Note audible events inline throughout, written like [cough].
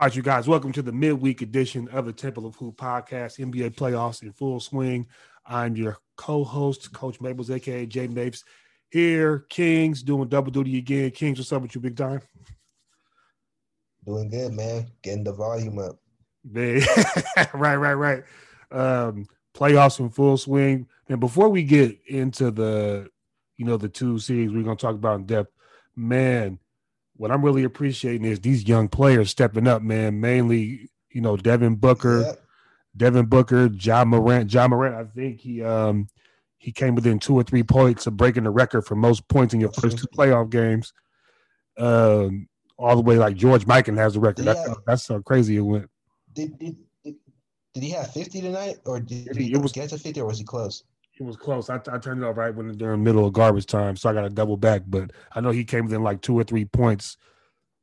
All right, you guys, welcome to the midweek edition of the Temple of Hoop podcast, NBA playoffs in full swing. I'm your co-host, Coach Maples, aka Jay Mapes. Here, Kings doing double duty again. Kings, what's up with you, big time? Doing good, man. Getting the volume up. Man, [laughs] right, right, right. Um, playoffs in full swing. And before we get into the, you know, the two series we're gonna talk about in depth, man what I'm really appreciating is these young players stepping up, man. Mainly, you know, Devin Booker, yeah. Devin Booker, Ja Morant. Ja Morant, I think he um he came within two or three points of breaking the record for most points in your first two playoff games. Um, all the way like George Mikan has the record. That's, have, that's how crazy it went. Did, did, did, did he have 50 tonight, or did, did he, it was, get to 50, or was he close? It was close. I, I turned it off right when during middle of garbage time, so I got a double back. But I know he came within like two or three points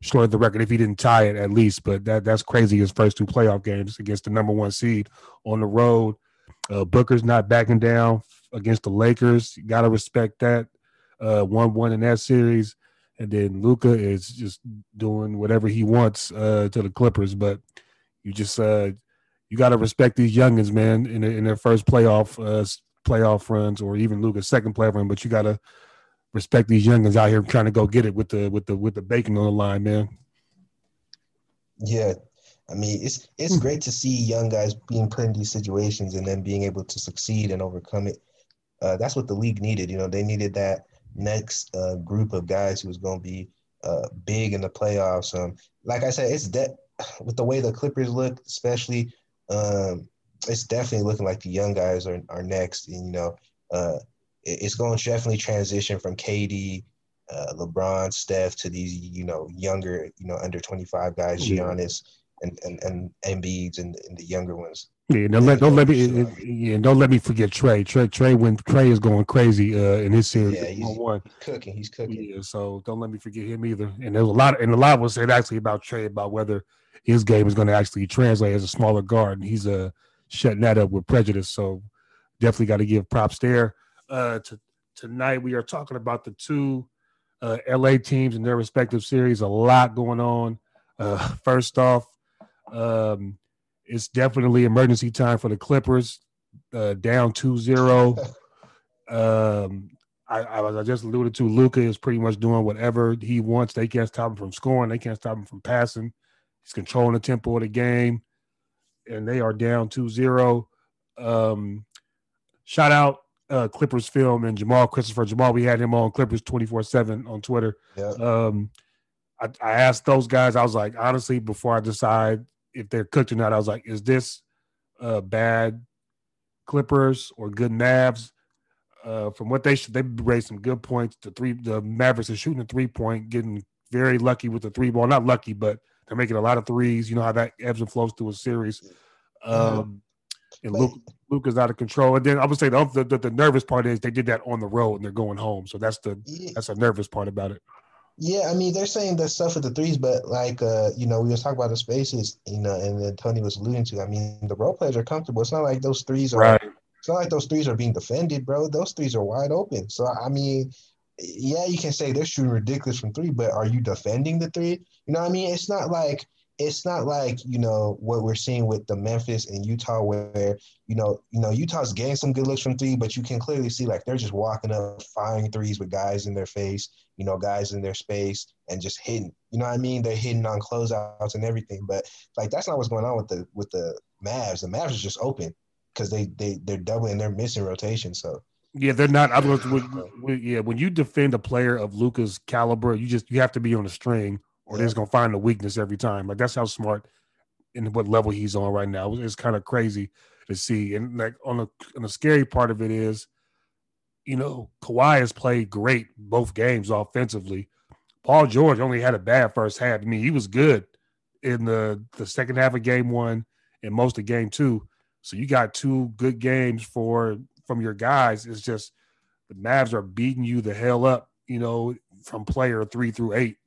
short of the record if he didn't tie it at least. But that that's crazy. His first two playoff games against the number one seed on the road. Uh, Booker's not backing down against the Lakers. You got to respect that. Uh, one one in that series, and then Luka is just doing whatever he wants uh, to the Clippers. But you just uh, you got to respect these youngins, man, in, in their first playoff uh, playoff runs or even Luka's second playoff run, but you gotta respect these youngins out here trying to go get it with the with the with the bacon on the line, man. Yeah. I mean, it's it's hmm. great to see young guys being put in these situations and then being able to succeed and overcome it. Uh, that's what the league needed. You know, they needed that next uh, group of guys who was going to be uh, big in the playoffs. Um, like I said, it's that [sighs] with the way the Clippers look, especially um, it's definitely looking like the young guys are, are next. And, you know, uh, it, it's going to definitely transition from KD, uh, LeBron, Steph to these, you know, younger, you know, under 25 guys, Giannis and, and, and Embiid's and, and the younger ones. Yeah, don't let don't let me yeah, don't let me forget Trae. Trey Trae when Trae is going crazy uh in his series. Yeah, he's, one. he's cooking. He's cooking. Yeah, so don't let me forget him either. And there's a lot and a lot was said actually about Trae about whether his game is going to actually translate as a smaller guard. And he's a shutting that up with prejudice. So definitely got to give props there. Uh, to, tonight we are talking about the two uh, LA teams in their respective series. A lot going on. Uh, first off, um, it's definitely emergency time for the Clippers. Uh, down 2-0. [laughs] um, I, I, I, just alluded to Luka is pretty much doing whatever he wants. They can't stop him from scoring. They can't stop him from passing. He's controlling the tempo of the game and they are down 2-0. Um, shout out uh, Clippers film and Jamal Christopher. Jamal, we had him on Clippers 24-7 on Twitter. Yeah. Um, I, I asked those guys, I was like, honestly, before I decide if they're cooked or not, I was like, is this uh, bad Clippers or good Mavs? Uh, from what they should, they raised some good points. The three, the Mavericks are shooting a three point, getting very lucky with the three ball. Not lucky, but they're making a lot of threes. You know how that ebbs and flows through a series. Um, and Luke Luke is out of control. And then I would say the, the, the nervous part is they did that on the road and they're going home. So that's the yeah. that's a nervous part about it. Yeah, I mean they're saying that stuff with the threes, but like uh, you know, we was talking about the spaces, you know, and then Tony was alluding to. I mean, the role players are comfortable. It's not like those threes are right. it's not like those threes are being defended, bro. Those threes are wide open. So I mean, yeah, you can say they're shooting ridiculous from three, but are you defending the three? You know what I mean? It's not like it's not like you know what we're seeing with the Memphis and Utah, where you know you know Utah's getting some good looks from three, but you can clearly see like they're just walking up, firing threes with guys in their face, you know, guys in their space, and just hitting. You know what I mean? They're hitting on closeouts and everything, but like that's not what's going on with the with the Mavs. The Mavs are just open because they they they're doubling, they're missing rotation, so Yeah, they're not. I was, uh-huh. yeah, when you defend a player of Luka's caliber, you just you have to be on a string, or yeah. they're gonna find a weakness every time. Like that's how smart and what level he's on right now. It's kind of crazy to see. And like on the on the scary part of it is, you know, Kawhi has played great both games offensively. Paul George only had a bad first half. I mean, he was good in the the second half of game one and most of game two. So you got two good games for from your guys. It's just the Mavs are beating you the hell up, you know, from player three through eight.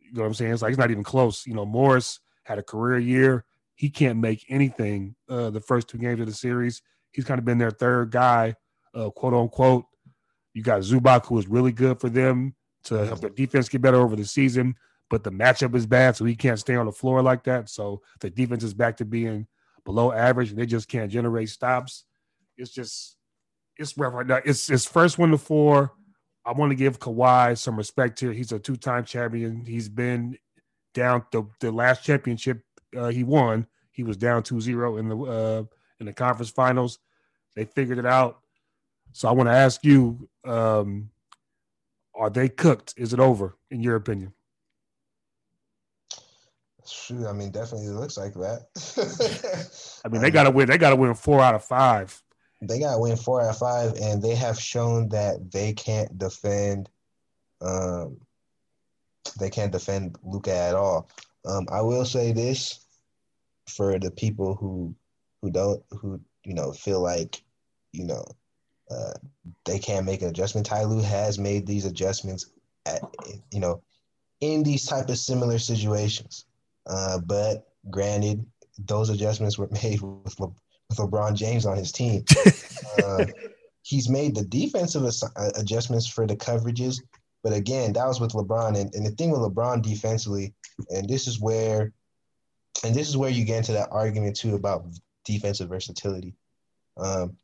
You know what I'm saying? It's like it's not even close. You know, Morris had a career year. He can't make anything uh, the first two games of the series. He's kind of been their third guy, uh, quote unquote. You got Zubac, who is really good for them to help their defense get better over the season, but the matchup is bad, so he can't stay on the floor like that. So the defense is back to being below average, and they just can't generate stops. It's just it's rough right now. It's his first one to four. I want to give Kawhi some respect here. He's a two-time champion. He's been down the, the last championship uh, he won. He was down 2-0 in the uh, in the conference finals. They figured it out. So I want to ask you: um, Are they cooked? Is it over, in your opinion? Shoot, I mean, definitely it looks like that. [laughs] I mean, [laughs] they got to win. They got to win four out of five. They got win four out of five, and they have shown that they can't defend. Um, they can't defend Luka at all. Um, I will say this for the people who who don't who you know feel like you know uh, they can't make an adjustment. Ty Lue has made these adjustments at you know in these type of similar situations. Uh, but granted, those adjustments were [laughs] made with, Le- with LeBron James on his team. uh, [laughs] he's made the defensive ass- uh, adjustments for the coverages, but again, that was with LeBron. And, and the thing with LeBron defensively, and this is where, and this is where you get into that argument too about defensive versatility. Um,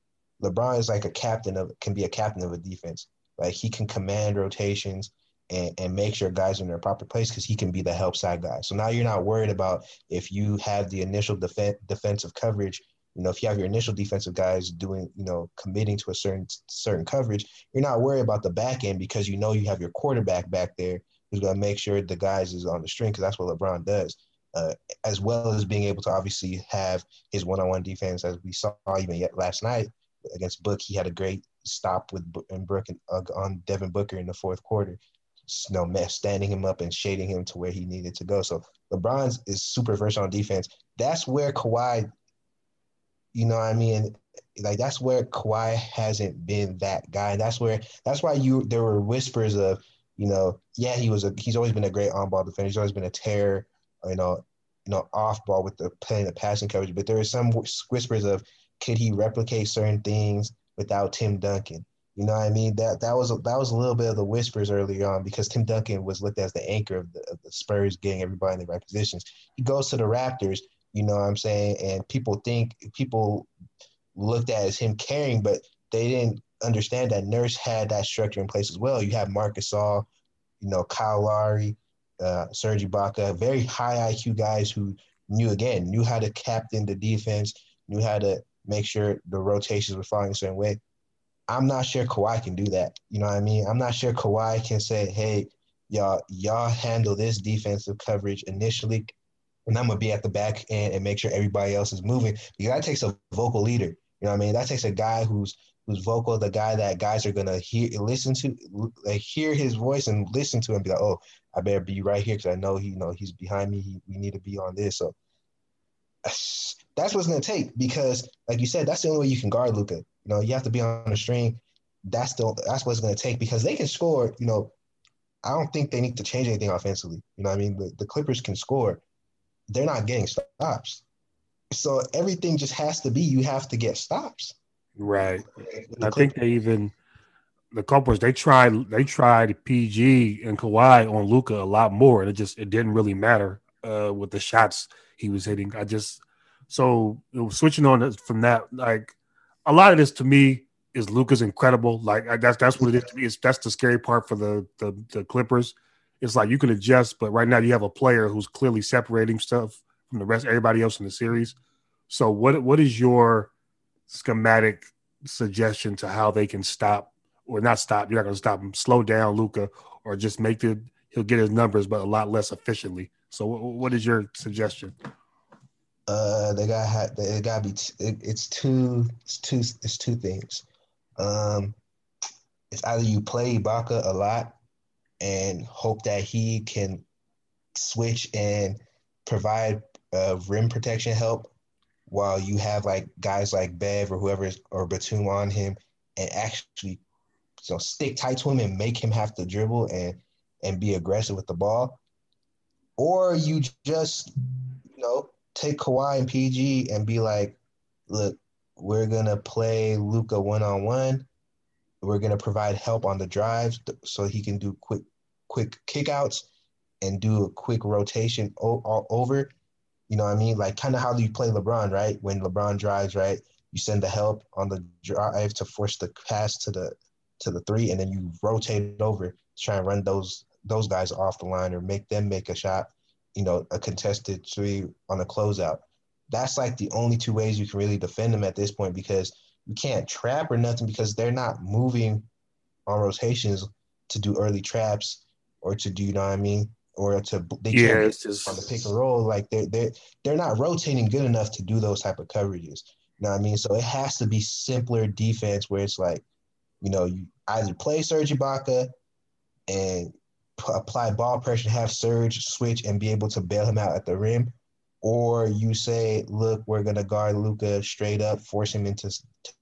LeBron is like a captain of can be a captain of a defense. Like he can command rotations and, and make sure guys are in their proper place because he can be the help side guy. So now you're not worried about if you have the initial def- defensive coverage. You know, if you have your initial defensive guys doing, you know, committing to a certain certain coverage, you're not worried about the back end because you know you have your quarterback back there who's going to make sure the guys is on the string because that's what LeBron does. Uh, as well as being able to obviously have his one-on-one defense, as we saw even yet last night against Book, he had a great stop with and Brook and, uh, on Devin Booker in the fourth quarter you know, standing him up and shading him to where he needed to go. So LeBron is super versatile on defense. That's where Kawhi, you know what I mean? Like that's where Kawhi hasn't been that guy. That's where that's why you there were whispers of, you know, yeah, he was a he's always been a great on ball defender. He's always been a terror, you know, you know, off ball with the playing the passing coverage. But there were some whispers of could he replicate certain things without Tim Duncan? You know what I mean? That that was a, that was a little bit of the whispers earlier on because Tim Duncan was looked at as the anchor of the, of the Spurs, getting everybody in the right positions. He goes to the Raptors, you know what I'm saying, and people think people looked at as him carrying, but they didn't understand that Nurse had that structure in place as well. You have Marc Gasol, you know, Kyle Lowry, uh, Serge Ibaka, very high IQ guys who knew again knew how to captain the defense, knew how to make sure the rotations were falling a certain way. I'm not sure Kawhi can do that. You know what I mean? I'm not sure Kawhi can say, hey, y'all, y'all handle this defensive coverage initially, and I'm gonna be at the back end and make sure everybody else is moving. Because that takes a vocal leader. You know what I mean? That takes a guy who's who's vocal, the guy that guys are gonna hear, listen to, like hear his voice and listen to him. Be like, oh, I better be right here because I know he, you know, he's behind me. He, we need to be on this. So [sighs] that's what's gonna take because, like you said, that's the only way you can guard Luka. You know, you have to be on the string. That's the that's what's to take because they can score. You know, I don't think they need to change anything offensively. You know, I mean, the, the Clippers can score. They're not getting stops, so everything just has to be you have to get stops. Right. I think they even the Clippers they tried they tried PG and Kawhi on Luka a lot more, and it just it didn't really matter uh, with the shots he was hitting. I just so switching on from that like a lot of this to me is Luka's incredible. Like that's that's what it is to me. It's that's the scary part for the, the the Clippers. It's like you can adjust, but right now you have a player who's clearly separating stuff from the rest everybody else in the series. So what what is your schematic suggestion to how they can stop or not stop? You're not going to stop him. Slow down, Luka, or just make the he'll get his numbers, but a lot less efficiently. So, what is your suggestion? Uh, they got they got be. T- it, it's two. It's two. It's two things. Um, it's either you play Ibaka a lot and hope that he can switch and provide uh, rim protection help while you have like guys like Bev or whoever is, or Batum on him and actually you know, stick tight to him and make him have to dribble and and be aggressive with the ball. Or you just, you know, take Kawhi and PG and be like, look, we're gonna play Luka one on one. We're gonna provide help on the drives so he can do quick quick kickouts and do a quick rotation o- over. You know what I mean? Like kind of how do you play LeBron, right? When LeBron drives, right? You send the help on the drive to force the pass to the to the three, and then you rotate over to try and run those those guys off the line or make them make a shot. You know, a contested three on a closeout. That's like the only two ways you can really defend them at this point because you can't trap or nothing because they're not moving on rotations to do early traps or to do you know what I mean or to they yeah, can't it's just... on the pick and roll. Like they're they they're not rotating good enough to do those type of coverages. You know what I mean? So it has to be simpler defense where it's like, you know, you either play Serge Ibaka and p- apply ball pressure, have Serge switch and be able to bail him out at the rim, or you say, look, we're gonna guard Luka straight up, force him into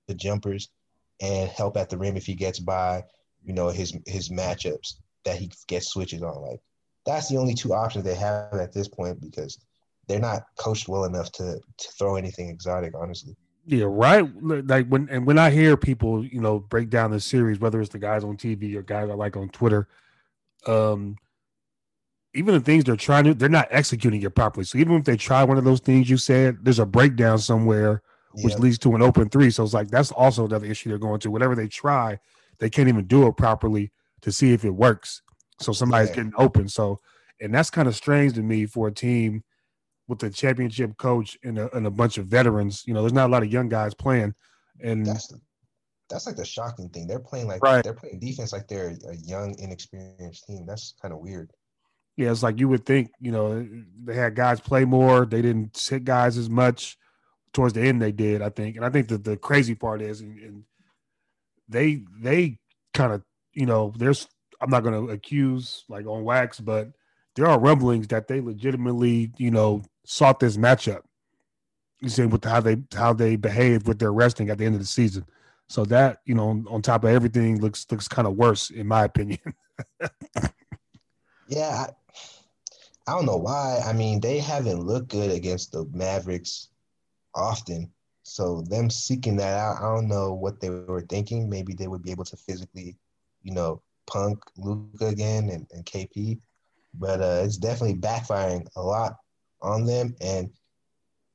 the jumpers, and help at the rim if he gets by, you know, his his matchups that he gets switches on. Like that's the only two options they have at this point because they're not coached well enough to to throw anything exotic, honestly. Yeah, right. Like when and when I hear people, you know, break down the series, whether it's the guys on TV or guys I like on Twitter, um, even the things they're trying to, they're not executing it properly. So even if they try one of those things you said, there's a breakdown somewhere which yep. leads to an open three. So it's like that's also another issue they're going to. Whatever they try, they can't even do it properly to see if it works. So somebody's yeah. getting open. So, and that's kind of strange to me for a team with a championship coach and a, and a bunch of veterans. You know, there's not a lot of young guys playing, and that's the, that's like the shocking thing. They're playing like right. they're playing defense like they're a young, inexperienced team. That's kind of weird. Yeah, it's like you would think. You know, they had guys play more. They didn't sit guys as much. Towards the end, they did. I think, and I think that the crazy part is, and, and they they kind of you know, there's I'm not going to accuse like on wax, but there are rumblings that they legitimately, you know, sought this matchup. You see with how they how they behaved with their resting at the end of the season. So that you know, on, on top of everything, looks looks kind of worse in my opinion. [laughs] yeah, I, I don't know why. I mean, they haven't looked good against the Mavericks often. So them seeking that out, I don't know what they were thinking. Maybe they would be able to physically you know, Punk, Luka again, and, and KP. But uh, it's definitely backfiring a lot on them. And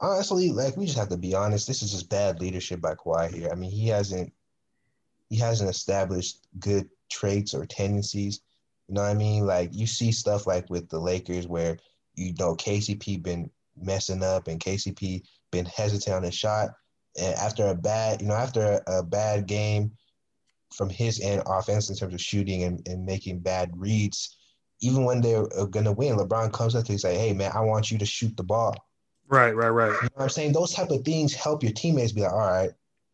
honestly, like we just have to be honest, this is just bad leadership by Kawhi here. I mean, he hasn't he hasn't established good traits or tendencies. You know what I mean? Like you see stuff like with the Lakers where you know KCP been messing up and KCP been hesitant on his shot. And after a bad, you know, after a, a bad game, from his end offense in terms of shooting and, and making bad reads, even when they're gonna win, LeBron comes up to say, "Hey man, I want you to shoot the ball." Right, right, right. You know what I'm saying? Those type of things help your teammates be like, "All right,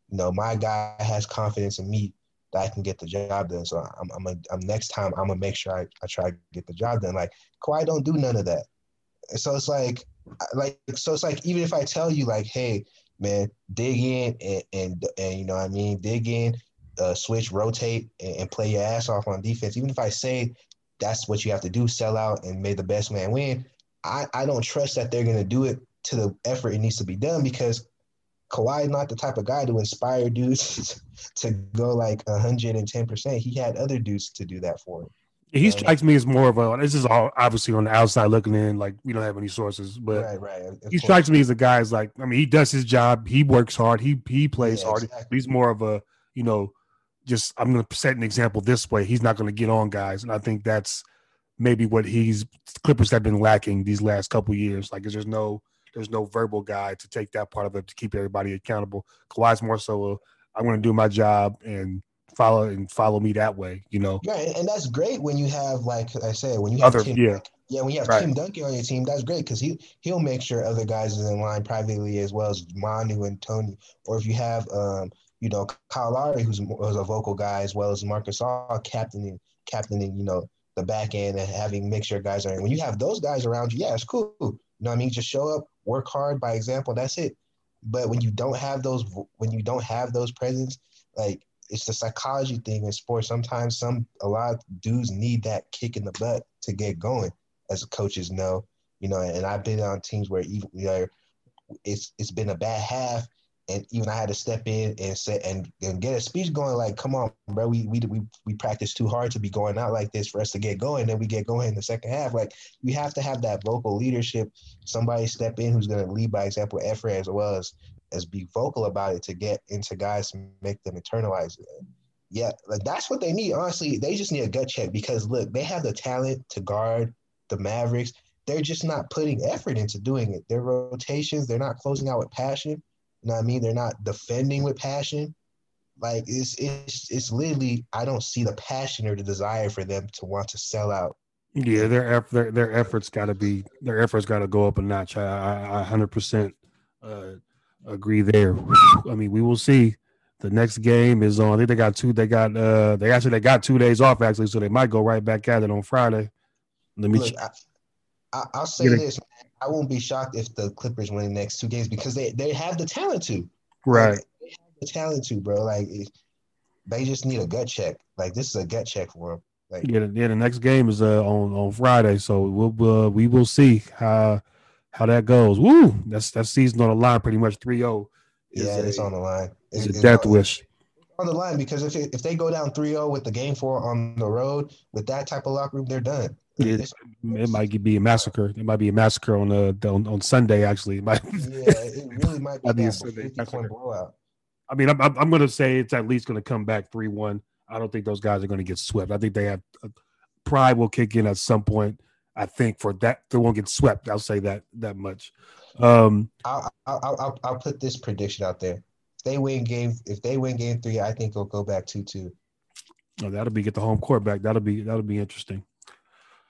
you know, my guy has confidence in me that I can get the job done. So I'm, I'm, a, I'm next time I'm gonna make sure I, I try to get the job done." Like Kawhi don't do none of that. So it's like, like, so it's like even if I tell you like, "Hey, man, dig in and and, and you know, what I mean, dig in." uh, switch, rotate, and, and, play your ass off on defense. Even if I say that's what you have to do, sell out and may the best man win, I, I don't trust that they're going to do it to the effort it needs to be done because Kawhi is not the type of guy to inspire dudes [laughs] to go like 110%. He had other dudes to do that for him. He strikes me as more of a. This is all obviously on the outside looking in. Like we don't have any sources, but right, right. He strikes me as a guy. Is like I mean, he does his job. He works hard. He he plays yeah, hard. Exactly. He's more of a you know just I'm going to set an example this way. He's not going to get on guys, and I think that's maybe what he's Clippers have been lacking these last couple years. Like, there's no there's no verbal guy to take that part of it to keep everybody accountable. Kawhi's more so a I want to do my job and follow and follow me that way. You know. Yeah, and that's great when you have like I said when you have Other, Tim, yeah. yeah when you have Right. Tim Duncan on your team, that's great because he he'll make sure other guys is in line privately as well as Manu and Tony. Or if you have um you know Kyle Lowry who's, who's a vocal guy as well as Marcus All captaining captaining you know the back end and having make sure guys are in. When you have those guys around you, yeah, it's cool. You know what I mean? Just show up, work hard by example. That's it. But when you don't have those, when you don't have those presence, like it's the psychology thing in sports. Sometimes some a lot of dudes need that kick in the butt to get going, as coaches know. You know, and I've been on teams where even you know, it's it's been a bad half, and even I had to step in and say and, and get a speech going. Like, come on, bro, we we we we practice too hard to be going out like this for us to get going. Then we get going in the second half. Like, you have to have that vocal leadership. Somebody step in who's going to lead by example, effort as well as as be vocal about it to get into guys to make them internalize it. Yeah, like that's what they need. Honestly, they just need a gut check because look, they have the talent to guard the Mavericks. They're just not putting effort into doing it. Their rotations, they're not closing out with passion. You know what I mean? They're not defending with passion. Like it's it's it's literally I don't see the passion or the desire for them to want to sell out. Yeah, their eff- their their efforts got to be their efforts got to go up a notch. I I hundred percent uh, agree there. I mean, we will see. The next game is on. I think they got two. They got uh they actually they got two days off actually, so they might go right back at it on Friday. Let me. Look, I, I, I'll say this: I won't be shocked if the Clippers win the next two games because they they have the talent to. right. Like, they have the talent to, bro. Like they just need a gut check. Like this is a gut check for them. Like Yeah, the, yeah. The next game is uh on on Friday, so we'll uh, we will see how how that goes. Woo! That's that season on the line, pretty much 3-0. yeah, a- it's on the line. is It's- a death on- wish. on the line because if it, if they go down 3-0 with the game four on the road with that type of locker room, they're done. Yeah, It might be a massacre. It might be a massacre on uh on, on Sunday. Actually, [laughs] It might- yeah, it really might be [laughs] be a Sunday 50 massacre. blowout. I mean, I'm I'm, I'm going to say it's at least going to come back three one. I don't think those guys are going to get swept. I think they have uh, pride will kick in at some point. I think for that they won't get swept. I'll say that that much. Um, I'll, I'll, I'll, I'll put this prediction out there. If they win game, if they win game three, I think it'll go back two two. oh, that'll be get the home court back. That'll be that'll be interesting.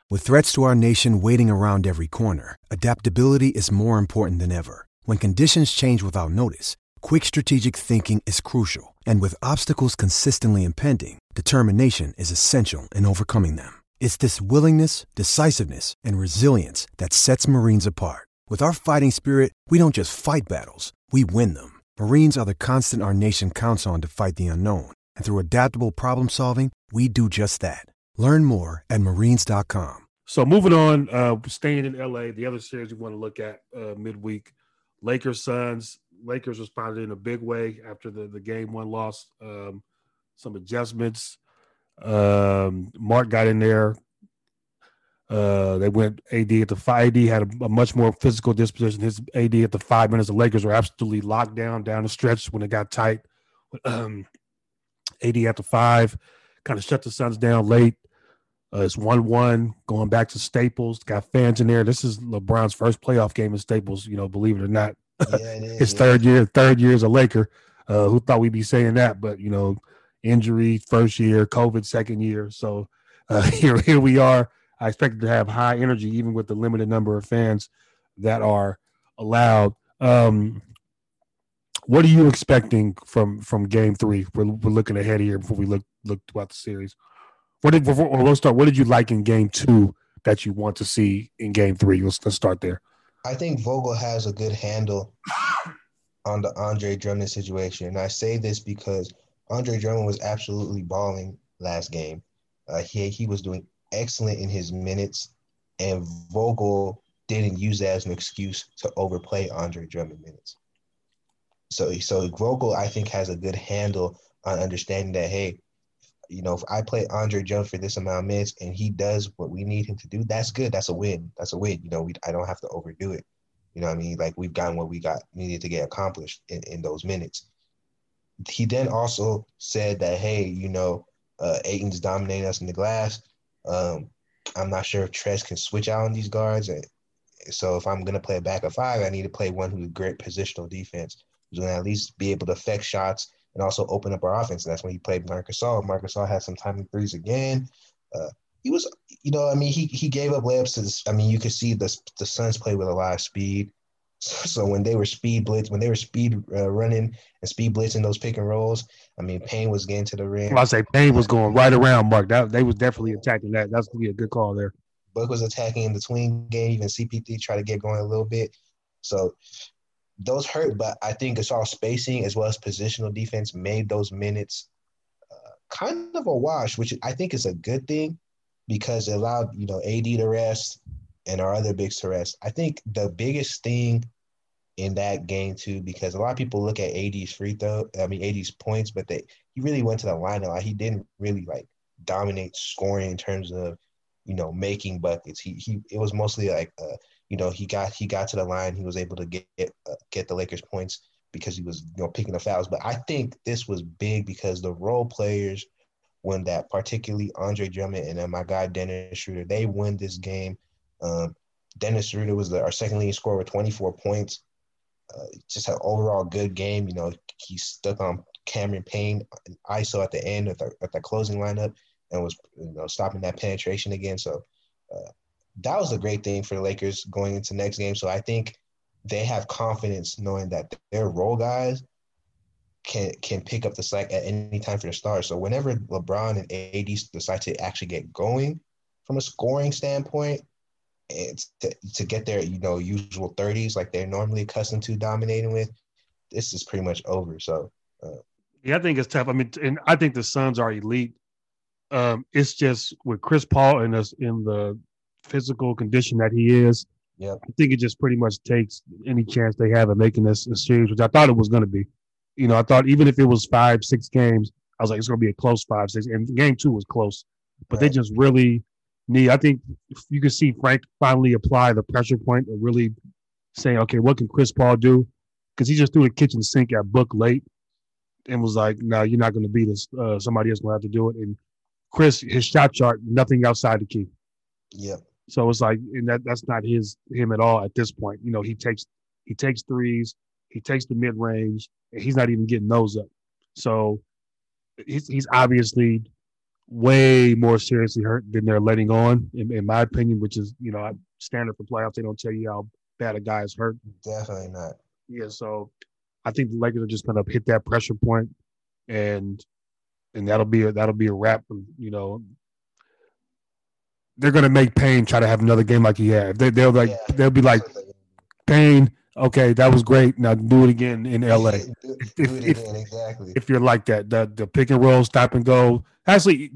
With threats to our nation waiting around every corner, adaptability is more important than ever. When conditions change without notice, quick strategic thinking is crucial. And with obstacles consistently impending, determination is essential in overcoming them. It's this willingness, decisiveness, and resilience that sets Marines apart. With our fighting spirit, we don't just fight battles, we win them. Marines are the constant our nation counts on to fight the unknown. And through adaptable problem solving, we do just that. Learn more at marines.com. So moving on, uh, staying in LA, the other series we want to look at uh, midweek, Lakers Suns. Lakers responded in a big way after the, the game one loss. Um, some adjustments. Um, Mark got in there. Uh, they went AD at the five. AD had a, a much more physical disposition. His AD at the five minutes. The Lakers were absolutely locked down down the stretch when it got tight. [clears throat] Um, AD at the five, kind of shut the Suns down late. Uh, it's one one going back to Staples. Got fans in there. This is LeBron's first playoff game in Staples. You know, believe it or not, Yeah, it [laughs] is. his yeah. third year, third year as a Laker. Uh, who thought we'd be saying that? But you know, injury first year, COVID second year. So uh, [laughs] here, here we are. I expected to have high energy, even with the limited number of fans that are allowed. Um, what are you expecting from from Game Three? We're, we're looking ahead here before we look look throughout the series. What did before well, start? What did you like in Game Two that you want to see in Game Three? Let's let's start there. I think Vogel has a good handle on the Andre Drummond situation. And I say this because Andre Drummond was absolutely balling last game. Uh, he he was doing excellent in his minutes, and Vogel didn't use that as an excuse to overplay Andre Drummond minutes. So so Vogel, I think, has a good handle on understanding that hey, you know, if I play Andre Drummond for this amount of minutes and he does what we need him to do, that's good. That's a win. That's a win. You know, we I don't have to overdo it. You know I mean? Like we've gotten what we got needed to get accomplished in, in those minutes. He then also said that, hey, you know, uh, Ayton's dominating us in the glass. Um, I'm not sure if Trez can switch out on these guards. And so if I'm going to play a back of five, I need to play one who's great positional defense, who's going to at least be able to affect shots and also open up our offense. And that's when he played Marc Gasol. Marc Gasol had some timing threes again. Uh, he was, you know, I mean, he he gave up layups. To, I mean, you could see the the Suns play with a lot of speed. So when they were speed blitz, when they were speed uh, running and speed blitzing those pick and rolls, I mean, Payne was getting to the rim. Well, I say Payne was going right around Mark. That they was definitely attacking that. That's gonna be a good call there. Book was attacking in the tween game. Even CP3 tried to get going a little bit. So those hurt, but I think it's all spacing as well as positional defense made those minutes uh, kind of a wash, which I think is a good thing because it allowed you know AD to rest and our other bigs to rest. I think the biggest thing in that game too, because a lot of people look at AD's free throw, I mean AD's points, but they he really went to the line a lot. He didn't really like dominate scoring in terms of you know making buckets. He he it was mostly like uh, you know he got he got to the line. He was able to get uh, get the Lakers points because he was you know picking the fouls. But I think this was big because the role players when that particularly Andre Drummond and then my guy Dennis Schroeder they win this game. Um, Dennis Schroeder was the, our second leading scorer with 24 points. Uh, just an overall good game. You know, he stuck on Cameron Payne and ISO at the end at the, at the closing lineup and was you know stopping that penetration again. So uh, that was a great thing for the Lakers going into next game. So I think they have confidence knowing that their role guys can can pick up the slack at any time for the stars. So whenever LeBron and AD decide to actually get going from a scoring standpoint, and to, to get their you know usual 30s like they're normally accustomed to dominating with, this is pretty much over. So uh, yeah, I think it's tough. I mean, and I think the Suns are elite. Um, it's just with Chris Paul in us in the physical condition that he is. Yeah, I think it just pretty much takes any chance they have of making this a series, which I thought it was going to be. You know, I thought even if it was five, six games, I was like, it's going to be a close five, six. And game two was close, but right. they just really need. I think you can see Frank finally apply the pressure point of really saying, okay, what can Chris Paul do? Because he just threw the kitchen sink at Book late and was like, no, you're not going to beat us. Uh, somebody else will have to do it. And Chris, his shot chart, nothing outside the key. Yeah. So it's like, and that that's not his him at all at this point. You know, he takes he takes threes, he takes the mid range, and he's not even getting those up. So he's he's obviously way more seriously hurt than they're letting on, in, in my opinion, which is you know standard for playoffs. They don't tell you how bad a guy is hurt. Definitely not. Yeah, so I think the Lakers are just gonna hit that pressure point, and and that'll be a, that'll be a wrap. You know, they're gonna make Payne try to have another game like he had. They, they'll like yeah. they'll be like Payne. Okay, that was great. Now do it again in LA. do, [laughs] if, do it again, exactly. If you're like that, the the pick and roll, stop and go. Actually,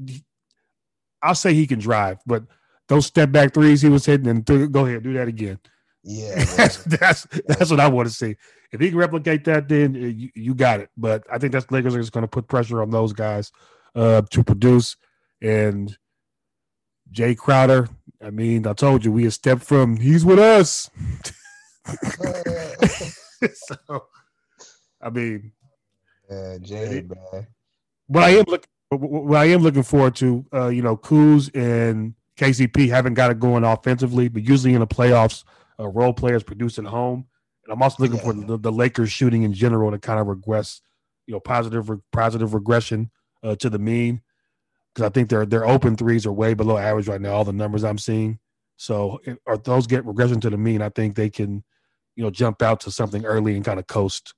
I'll say he can drive, but those step back threes he was hitting, and th- go ahead, do that again. Yeah, [laughs] that's that's that's what I want to see. If he can replicate that, then uh, you, you got it. But I think that's Lakers are just going to put pressure on those guys uh, to produce. And Jae Crowder, I mean, I told you we a step from he's with us. [laughs] [laughs] so, I mean, yeah, Jay, man. What I am looking, what I am looking forward to, uh, you know, Kuz and KCP haven't got it going offensively, but usually in the playoffs, uh, role players produce at home. And I'm also looking yeah. for the, the, Lakers shooting in general to kind of regress, you know, positive positive regression uh, to the mean because I think their their open threes are way below average right now. All the numbers I'm seeing, so if, or those get regression to the mean, I think they can, you know, jump out to something early and kind of coast.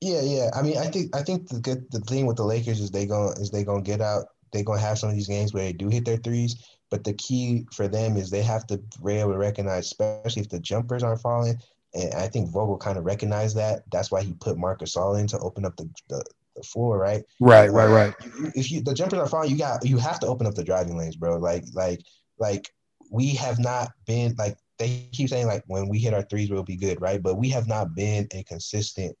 Yeah, yeah. I mean, I think I think the good the thing with the Lakers is they going is they gonna get out. They gonna have some of these games where they do hit their threes, but the key for them is they have to be able to recognize, especially if the jumpers aren't falling. And I think Vogel kind of recognized that. That's why he put Marcus Gasol in to open up the, the, the floor, right? Right, right, right. If you the jumpers are falling, you got you have to open up the driving lanes, bro. Like like like we have not been like they keep saying like when we hit our threes we'll be good, right? But we have not been a consistent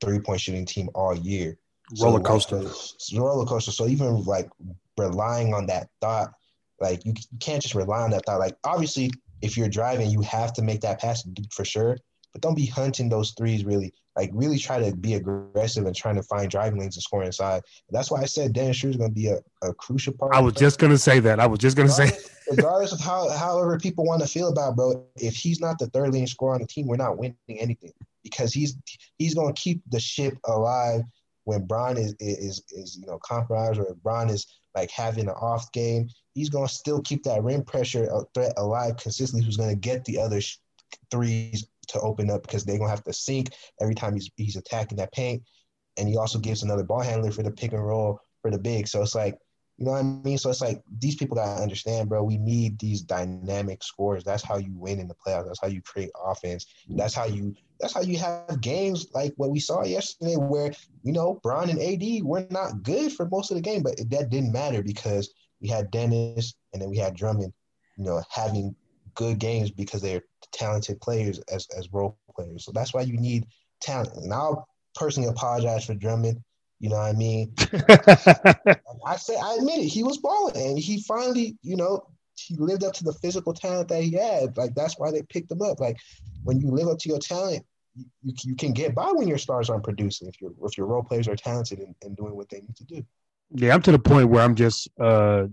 three point shooting team all year. Roller coaster. So, roller coaster. So even like relying on that thought, like you, you can't just rely on that thought. Like obviously, if you're driving, you have to make that pass for sure but don't be hunting those threes really. Like really try to be aggressive and trying to find driving lanes and score inside. And that's why I said Dennis Schroeder is going to be a, a crucial part. I was just going to say that. I was just going to say. regardless of how however people want to feel about bro, if he's not the third leading scorer on the team, we're not winning anything because he's he's going to keep the ship alive when Bron is is is you know compromised or if Bron is like having an off game, he's gonna still keep that rim pressure uh, threat alive consistently. Who's gonna get the other threes to open up because they're gonna have to sink every time he's he's attacking that paint, and he also gives another ball handler for the pick and roll for the big. So it's like you know what I mean? So it's like these people gotta understand, bro. We need these dynamic scores. That's how you win in the playoffs. That's how you create offense. That's how you that's how you have games like what we saw yesterday, where you know Bron and AD were not good for most of the game, but that didn't matter because we had Dennis and then we had Drummond, you know, having good games because they're talented players as as role players. So that's why you need talent. And I'll personally apologize for Drummond. You know what I mean? [laughs] I say I admit it. He was balling, and he finally, you know, he lived up to the physical talent that he had. Like that's why they picked him up. Like when you live up to your talent, you, you can get by when your stars aren't producing. If your if your role players are talented and, and doing what they need to do. Yeah, I'm to the point where I'm just uh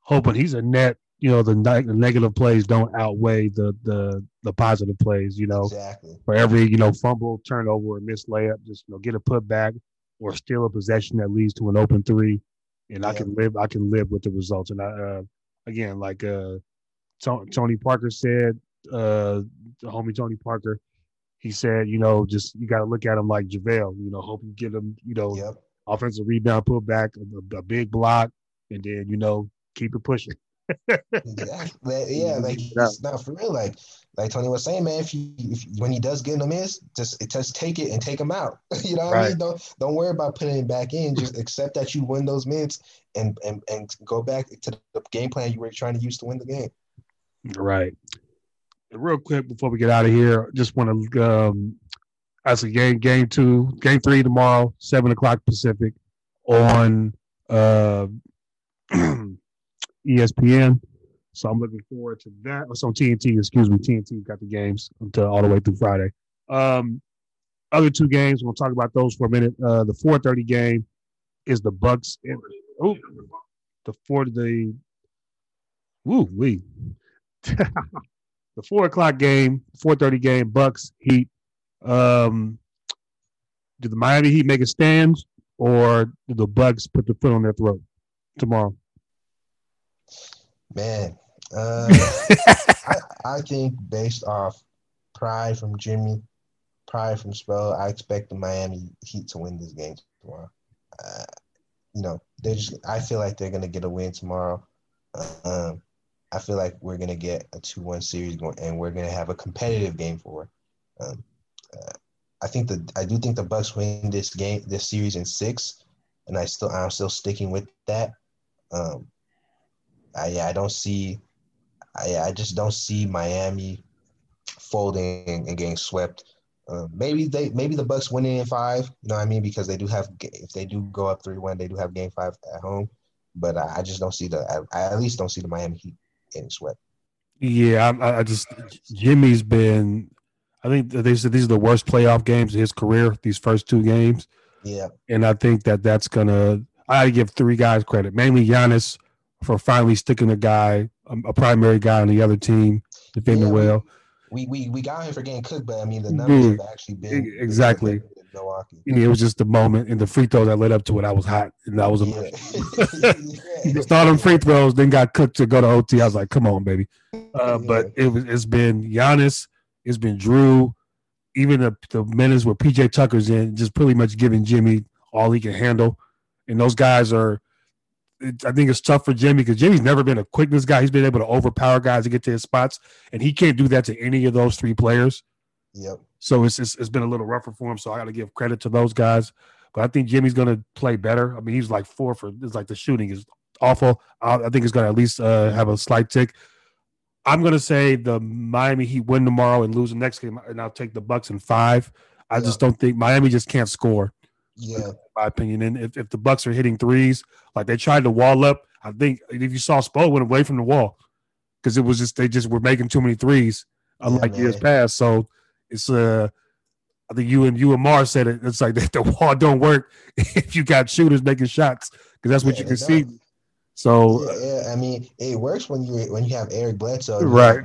hoping he's a net. You know, the, the negative plays don't outweigh the the the positive plays. You know, exactly. For every you know fumble, turnover, or missed layup, just you know get a putback or steal a possession that leads to an open three, and yeah. I can live. I can live with the results. And I, uh, again, like uh, Tony Parker said, uh, the homie Tony Parker, he said, you know, just you got to look at him like JaVale. You know, hope you get him, you know, yep. offensive rebound, put back, a, a, big block, and then you know keep it pushing. [laughs] yeah, yeah, like it's not for real. Like like Tony was saying, man, if you if when he does get a miss, just just take it and take him out. [laughs] you know what right. I mean? Don't don't worry about putting him back in. Just accept that you win those minutes and and and go back to the game plan you were trying to use to win the game. Right. Real quick before we get out of here, just want to um as a game game two, game three tomorrow, seven o'clock Pacific on uh [clears throat] ESPN. So I'm looking forward to that. It's on TNT, excuse me. TNT got the games until all the way through Friday. Um, other two games, we'll talk about those for a minute. Uh, the 4:30 game is the Bucks. In, oh, the four the woo we [laughs] the four o'clock game, 4:30 game, Bucks Heat. Um, do the Miami Heat make a stand, or do the Bucks put the foot on their throat tomorrow? Man, uh, [laughs] I, I, think based off pride from Jimmy, pride from Spo, I expect the Miami Heat to win this game tomorrow. Uh, you know, they just. I feel like they're gonna get a win tomorrow. Um, I feel like we're gonna get a two-one series going, and we're gonna have a competitive game for. Um, uh, I think the I do think the Bucks win this game, this series in six, and I still I'm still sticking with that. Um, I I don't see I I just don't see Miami folding and getting swept. Um, maybe they maybe the Bucks winning in five. You know what I mean? Because they do have if they do go up three one, they do have game five at home. But I, I just don't see the I, I, at least don't see the Miami Heat getting swept. Yeah, I, I just Jimmy's been. I think they said these are the worst playoff games of his career. These first two games. Yeah, and I think that that's gonna. I give three guys credit, mainly Giannis for finally sticking a guy, a, a primary guy on the other team, defending yeah, well. We, we we got him for getting cooked, but I mean the numbers yeah, have actually been exactly. Milwaukee. it was just the moment and the free throw that led up to it. I was hot, and that was a yeah. just all them free throws, then got cooked to go to OT. I was like, "Come on, baby!" Uh, but it was it's been Giannis, it's been Jrue. even the the minutes where PJ Tucker's in, just pretty much giving Jimmy all he can handle, and those guys are it, I think it's tough for Jimmy because Jimmy's never been a quickness guy. He's been able to overpower guys to get to his spots, and he can't do that to any of those three players. Yep. So it's it's, it's been a little rougher for him. So I got to give credit to those guys. But I think Jimmy's going to play better. I mean, he's like four for. It's like the shooting is awful. I, I think he's going to at least uh, have a slight tick. I'm going to say the Miami Heat win tomorrow and lose the next game, and I'll take the Bucks in five. I yeah. just don't think Miami just can't score. Yeah, my opinion. And if, if the Bucks are hitting threes, like they tried to wall up, I think if you saw Spo went away from the wall because it was just they just were making too many threes, unlike yeah, years past. So it's uh I think you and you and Mar said it. It's like [laughs] the, the wall don't work [laughs] if you got shooters making shots because that's what yeah, you can see. So yeah, yeah, I mean, it works when you when you have Eric Bledsoe, right?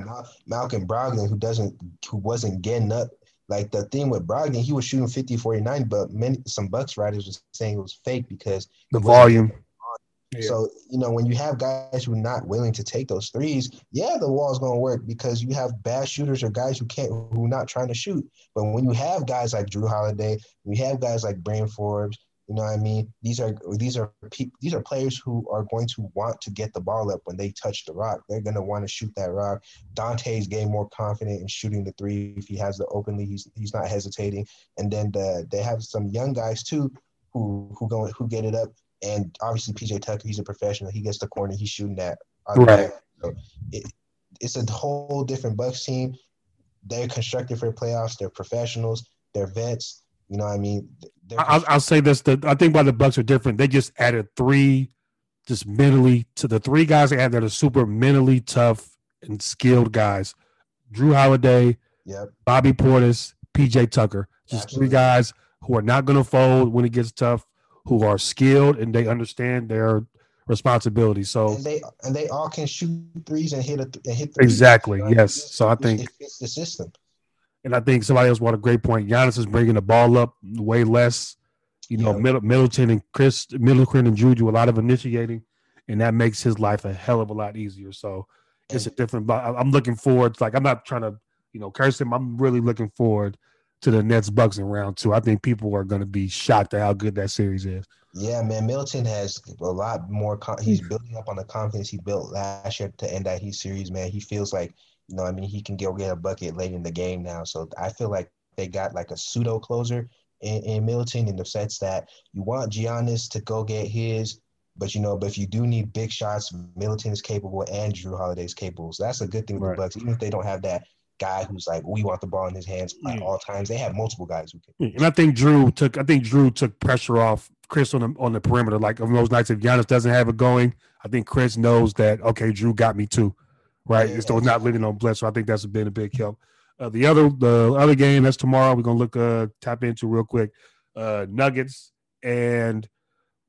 Malcolm Brogdon, who doesn't, who wasn't getting up like the thing with Brogdon, he was shooting 50, 49, but many some Bucks writers were saying it was fake because the volume. Yeah. So, you know, when you have guys who are not willing to take those threes, yeah, the wall's gonna work because you have bad shooters or guys who can't who are not trying to shoot. But when you have guys like Jrue Holiday, we have guys like Bryn Forbes, you know what I mean? These are these are these are players who are going to want to get the ball up when they touch the rock. They're going to want to shoot that rock. Donte's getting more confident in shooting the three. If he has the openly, he's he's not hesitating. And then the, they have some young guys too who who go who get it up. And obviously PJ Tucker, he's a professional. He gets the corner. He's shooting that. Right. So it, it's a whole different Bucks team. They're constructed for the playoffs. They're professionals. They're vets you know what I mean? I'll, I'll, say this: that I think why the Bucks are different. They just added three, just mentally to the three guys they added that are super mentally tough and skilled guys: Jrue Holiday, yep. Bobby Portis, PJ Tucker. Just Absolutely. three guys who are not going to fold when it gets tough, who are skilled and they understand their responsibility. So and they and they all can shoot threes and hit a and hit exactly. You know? Yes. So I think it's the system. And I think somebody else brought a great point. Giannis is bringing the ball up way less. You know, yeah. Middleton and Chris, Middleton and Juju, a lot of initiating, and that makes his life a hell of a lot easier. So it's a different. I'm looking forward. To, like I'm not trying to, you know, curse him. I'm really looking forward to the Nets Bucks in round two. I think people are going to be shocked at how good that series is. Yeah, man, Middleton has a lot more. he's mm. building up on the confidence he built last year to end that Heat series. Man, he feels like you know, I mean, he can go get a bucket late in the game now. So I feel like they got like a pseudo closer in, in Middleton in the sense that you want Giannis to go get his, but you know, but if you do need big shots, Middleton is capable and Jrue Holiday is capable. So that's a good thing with right. the Bucks. Even if they don't have that guy who's like, we want the ball in his hands at all times, they have multiple guys who can. And I think Jrue took, I think Jrue took pressure off Chris on the on the perimeter. Like on those nights, if Giannis doesn't have it going, I think Chris knows that okay, Jrue got me too right? Yeah, so not living on blitz. So I think that's been a big help. Uh, the other the other game that's tomorrow. We're gonna look uh tap into real quick. Uh, Nuggets and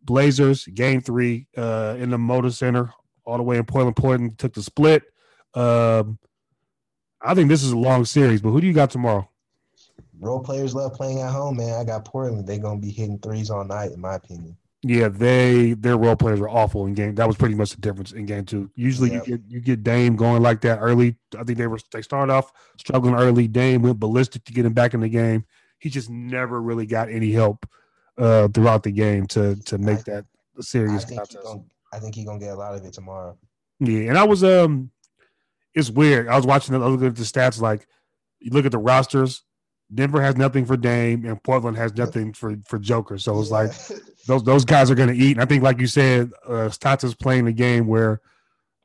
Blazers game three uh, in the Moda Center, all the way in Portland. Portland took the split. Um, I think this is a long series, but who do you got tomorrow? Role players love playing at home, man. I got Portland. They're gonna be hitting threes all night, in my opinion. Yeah, they their role players are awful in game. That was pretty much the difference in game two. Usually you get you get Dame going like that early. I think they were they started off struggling early. Dame went ballistic to get him back in the game. He just never really got any help uh, throughout the game to to make I, that a serious I think contest. Gonna, I think he's gonna get a lot of it tomorrow. Yeah, and I was um, it's weird. I was watching the at the stats. Like you look at the rosters, Denver has nothing for Dame, and Portland has nothing for for Joker. So it's yeah. like [laughs] those those guys are going to eat. And I think, like you said, uh, Stotts is playing a game where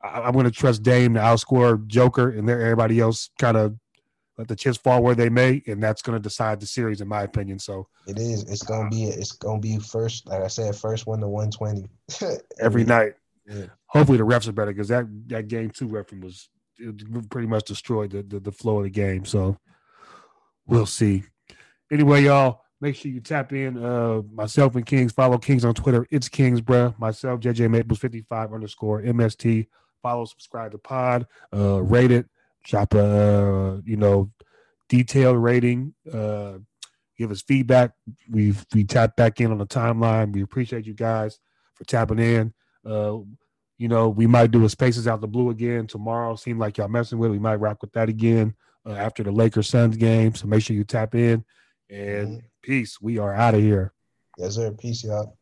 I, am going to trust Dame to outscore Joker, and everybody else kind of let the chips fall where they may, and that's going to decide the series, in my opinion. So it is. It's going to be. It's going to be first. Like I said, first one to 120 [laughs] every, every night. Yeah. Hopefully, the refs are better because that that game two referee was pretty much destroyed the, the the flow of the game. So we'll see. Anyway, y'all Make sure you tap in. Uh, myself and Kings. Follow Kings on Twitter. It's Kings, bruh. Myself, JJ Maples, 55 underscore MST. Follow, subscribe to pod. Uh, rate it. Drop a, uh, you know, detailed rating. Uh, give us feedback. We've we tap back in on the timeline. We appreciate you guys for tapping in. Uh, you know, we might do a Spaces Out the Blue again tomorrow. Seem like y'all messing with. It. We might rock with that again uh, after the Lakers Suns game. So make sure you tap in. And mm-hmm. peace. We are out of here. Yes, sir. Peace, y'all.